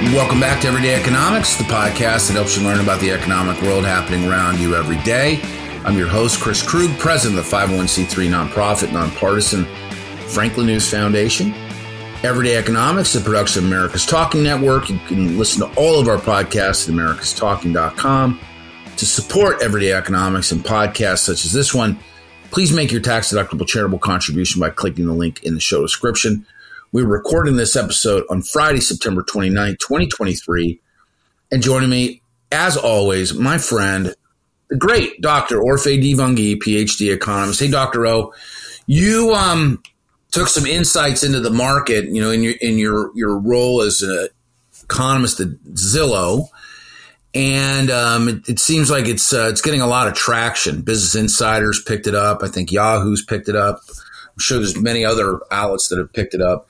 Welcome back to Everyday Economics, the podcast that helps you learn about the economic world happening around you every day. I'm your host, Chris Krug, president of the 501c3 nonprofit, nonpartisan Franklin News Foundation. Everyday Economics, the production of America's Talking Network. You can listen to all of our podcasts at americastalking.com. To support Everyday Economics and podcasts such as this one, please make your tax deductible charitable contribution by clicking the link in the show description. We're recording this episode on Friday, September 29, 2023. And joining me, as always, my friend, the great Dr. Orphe Divounguy, PhD economist. Hey, Dr. O, you um, took some insights into the market, you know, in your in your your role as an economist at Zillow, and um, it, it, seems like it's uh, it's getting a lot of traction. Business Insiders picked it up. I think Yahoo's picked it up. I'm sure there's many other outlets that have picked it up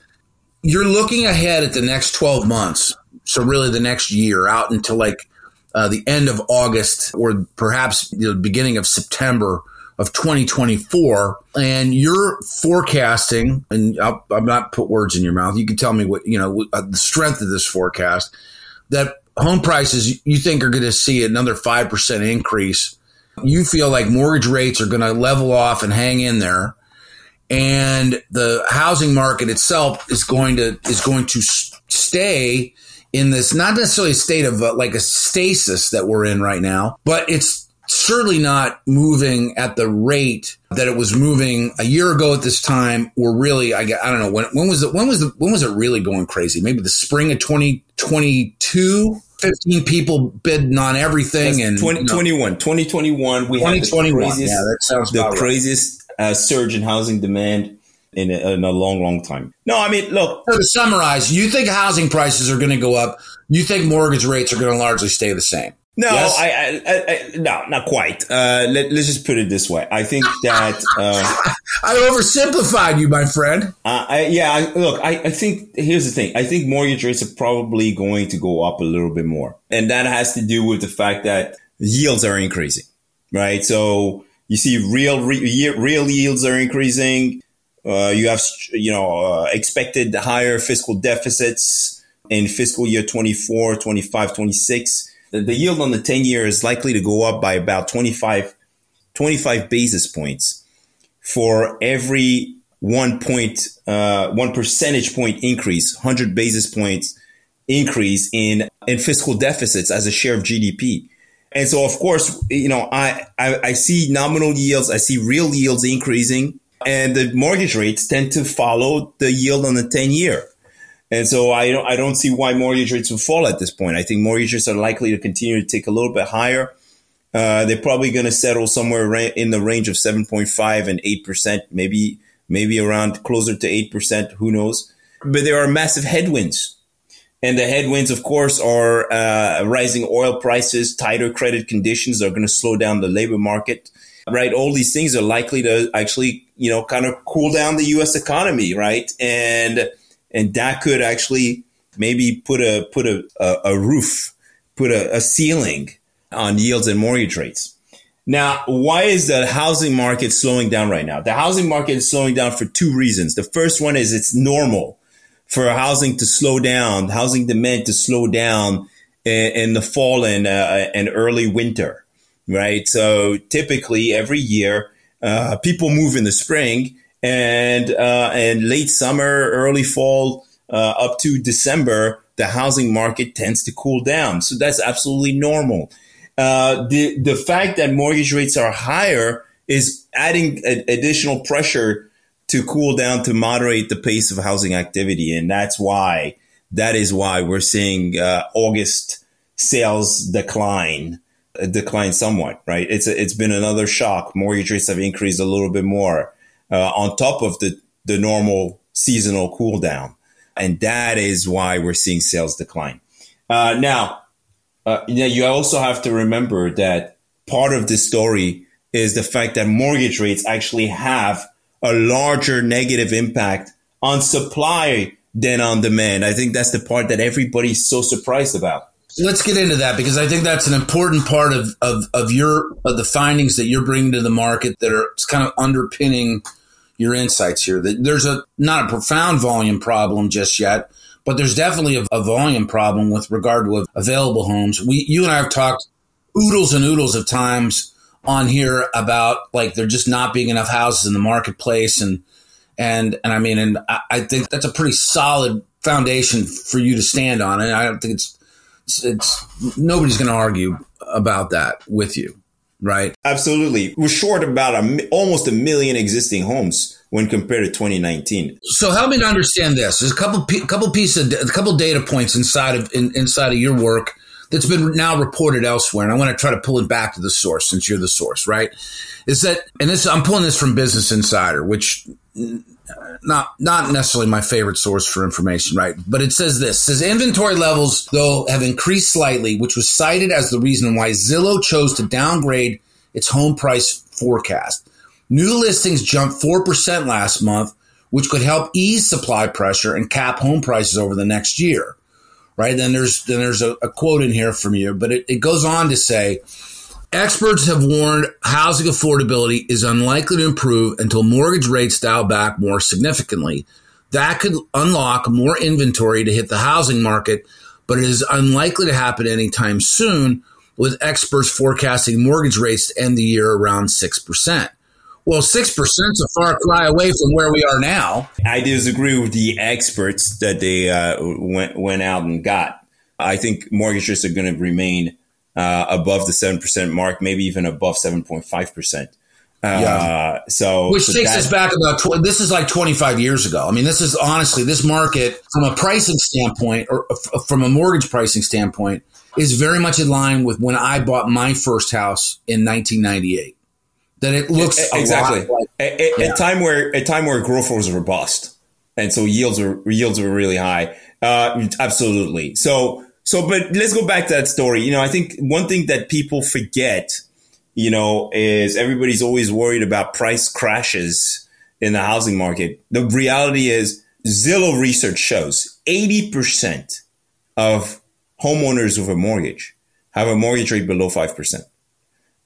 you're looking ahead at the next 12 months. So really the next year out until like uh, the end of August or perhaps the beginning of September of 2024 and you're forecasting and I'll, I'm not put words in your mouth. You can tell me what, you know, uh, the strength of this forecast that home prices you think are going to see another 5% increase. You feel like mortgage rates are going to level off and hang in there and the housing market itself is going to is going to stay in this not necessarily a state of uh, like a stasis that we're in right now, but it's certainly not moving at the rate that it was moving a year ago at this time. Or really I, I don't know when when was it when was it when was it really going crazy? Maybe the spring of 2022 15 people bidding on everything That's and 2021 2021 we 2021 had the craziest, yeah that sounds the craziest uh, surge in housing demand in a, in a, long, long time. No, I mean, look. So to summarize, you think housing prices are going to go up. You think mortgage rates are going to largely stay the same. No, yes? I, I, I, no, not quite. Uh, let, us just put it this way. I think that uh, I oversimplified you, my friend. Uh, I, yeah, look, I, I think here's the thing. I think mortgage rates are probably going to go up a little bit more, and that has to do with the fact that yields are increasing, right? So you see real re- real yields are increasing. Uh, you have you know uh, expected higher fiscal deficits in fiscal year 24, 25, 26. The, the yield on the 10 year is likely to go up by about 25, 25 basis points for every one point, uh, one percentage point increase, 100 basis points increase in, in fiscal deficits as a share of GDP. And so, of course, you know, I, I, I see nominal yields, I see real yields increasing, and the mortgage rates tend to follow the yield on the 10 year. And so I don't, I don't see why mortgage rates will fall at this point. I think mortgage rates are likely to continue to tick a little bit higher. Uh, they're probably going to settle somewhere in the range of 7.5 and 8%, maybe, maybe around closer to 8%. Who knows? But there are massive headwinds and the headwinds, of course, are uh, rising oil prices, tighter credit conditions are going to slow down the labor market, right? All these things are likely to actually, you know, kind of cool down the U.S. economy, right? And and that could actually maybe put a put a a, a roof, put a, a ceiling on yields and mortgage rates. Now, why is the housing market slowing down right now? The housing market is slowing down for two reasons. The first one is it's normal for housing to slow down, housing demand to slow down in, in the fall and, uh, and early winter, right? So typically every year, uh, people move in the spring and, uh, and late summer, early fall, uh, up to December, the housing market tends to cool down. So that's absolutely normal. Uh, the, the fact that mortgage rates are higher is adding additional pressure to cool down to moderate the pace of housing activity. And that's why, that is why we're seeing uh, August sales decline, uh, decline somewhat, right? It's, a, it's been another shock. Mortgage rates have increased a little bit more uh, on top of the, the normal seasonal cool down. And that is why we're seeing sales decline. Uh, now, uh, you, know, you also have to remember that part of this story is the fact that mortgage rates actually have a larger negative impact on supply than on demand. I think that's the part that everybody's so surprised about. Let's get into that because I think that's an important part of, of, of your of the findings that you're bringing to the market that are kind of underpinning your insights here. That there's a not a profound volume problem just yet, but there's definitely a, a volume problem with regard to available homes. We, you and I have talked oodles and oodles of times on here about like there just not being enough houses in the marketplace and and and I mean and I, I think that's a pretty solid foundation for you to stand on. And I don't think it's it's, it's nobody's going to argue about that with you right? Absolutely. We're short about a, almost a million existing homes when compared to 2019 so help me to understand this. There's a couple couple pieces a couple data points inside of in, inside of your work that's been now reported elsewhere, and I want to try to pull it back to the source since you're the source, right? Is that, and this, I'm pulling this from Business Insider, which mm, not not necessarily my favorite source for information, right? But it says this: says inventory levels though have increased slightly, which was cited as the reason why Zillow chose to downgrade its home price forecast. New listings jumped four percent last month, which could help ease supply pressure and cap home prices over the next year right? Then there's then there's a, a quote in here from you, but it, it goes on to say experts have warned housing affordability is unlikely to improve until mortgage rates dial back more significantly. That could unlock more inventory to hit the housing market, but it is unlikely to happen anytime soon, with experts forecasting mortgage rates to end the year around 6%. Well, 6% is a far cry away from where we are now. I disagree with the experts that they uh, went, went out and got. I think mortgage rates are going to remain uh, above the 7% mark, maybe even above 7.5%. Uh, yeah. So, which so takes us back about tw- this is like 25 years ago. I mean, this is honestly this market from a pricing standpoint or f- from a mortgage pricing standpoint is very much in line with when I bought my first house in 1998 that it looks exactly like, a, yeah. a, time where a time where growth was robust, and so yields were yields were really high. Uh, absolutely. So so, but let's go back to that story. You know, I think one thing that people forget, you know, is everybody's always worried about price crashes in the housing market. The reality is, Zillow research shows eighty percent of homeowners with a mortgage have a mortgage rate below five percent.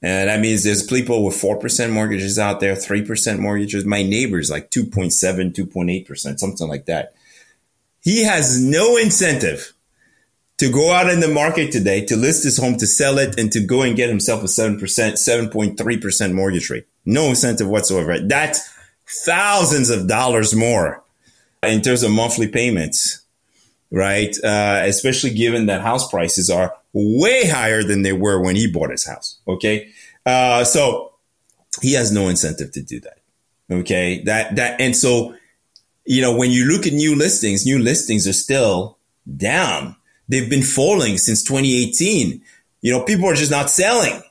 And that means there's people with 4% mortgages out there, 3% mortgages. My neighbor's like 2.7, 2.8%, something like that. He has no incentive to go out in the market today to list his home, to sell it, and to go and get himself a 7%, 7.3% mortgage rate. No incentive whatsoever. That's thousands of dollars more in terms of monthly payments, right? Uh, especially given that house prices are way higher than they were when he bought his house. Okay. Uh, so he has no incentive to do that. Okay. That, that, and so, you know, when you look at new listings, new listings are still down. They've been falling since 2018. You know, people are just not selling.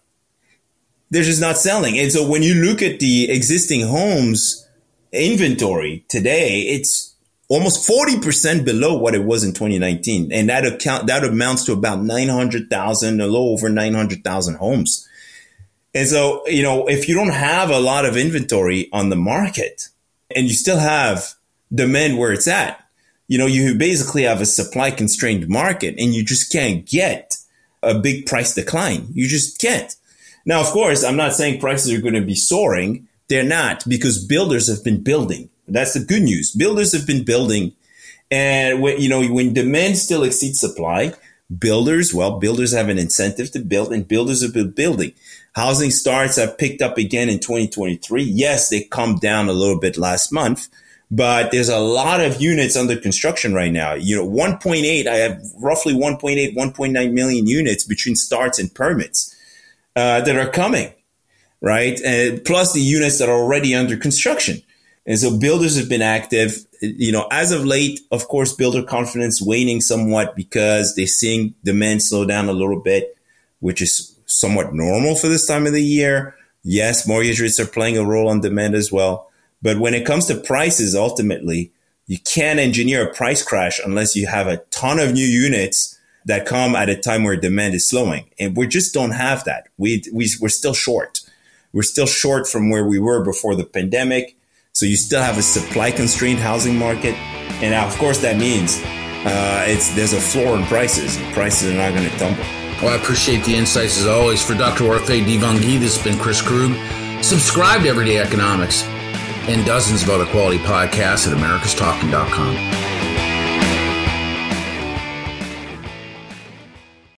They're just not selling. And so when you look at the existing homes inventory today, it's almost 40% below what it was in 2019. And that account, that amounts to about 900,000, a little over 900,000 homes. And so, you know, if you don't have a lot of inventory on the market and you still have demand where it's at, you know, you basically have a supply constrained market and you just can't get a big price decline. You just can't. Now, of course, I'm not saying prices are going to be soaring. They're not because builders have been building. That's the good news. Builders have been building, and when you know when demand still exceeds supply, builders well, builders have an incentive to build, and builders have been building. Housing starts have picked up again in 2023. Yes, they come down a little bit last month, but there's a lot of units under construction right now. You know, 1.8, I have roughly 1.8, 1.9 million units between starts and permits uh, that are coming, right? And plus the units that are already under construction. And so builders have been active. You know, as of late, of course, builder confidence waning somewhat because they're seeing demand slow down a little bit, which is somewhat normal for this time of the year. Yes, mortgage rates are playing a role on demand as well. But when it comes to prices, ultimately, you can't engineer a price crash unless you have a ton of new units that come at a time where demand is slowing. And we just don't have that. We, we, we're still short. We're still short from where we were before the pandemic so you still have a supply constrained housing market. And of course, that means uh, it's there's a floor in prices. Prices are not going to tumble. Well, I appreciate the insights as always. For Dr. Orphe Divounguy, this has been Chris Krug. Subscribe to Everyday Economics and dozens of other quality podcasts at americastalking.com.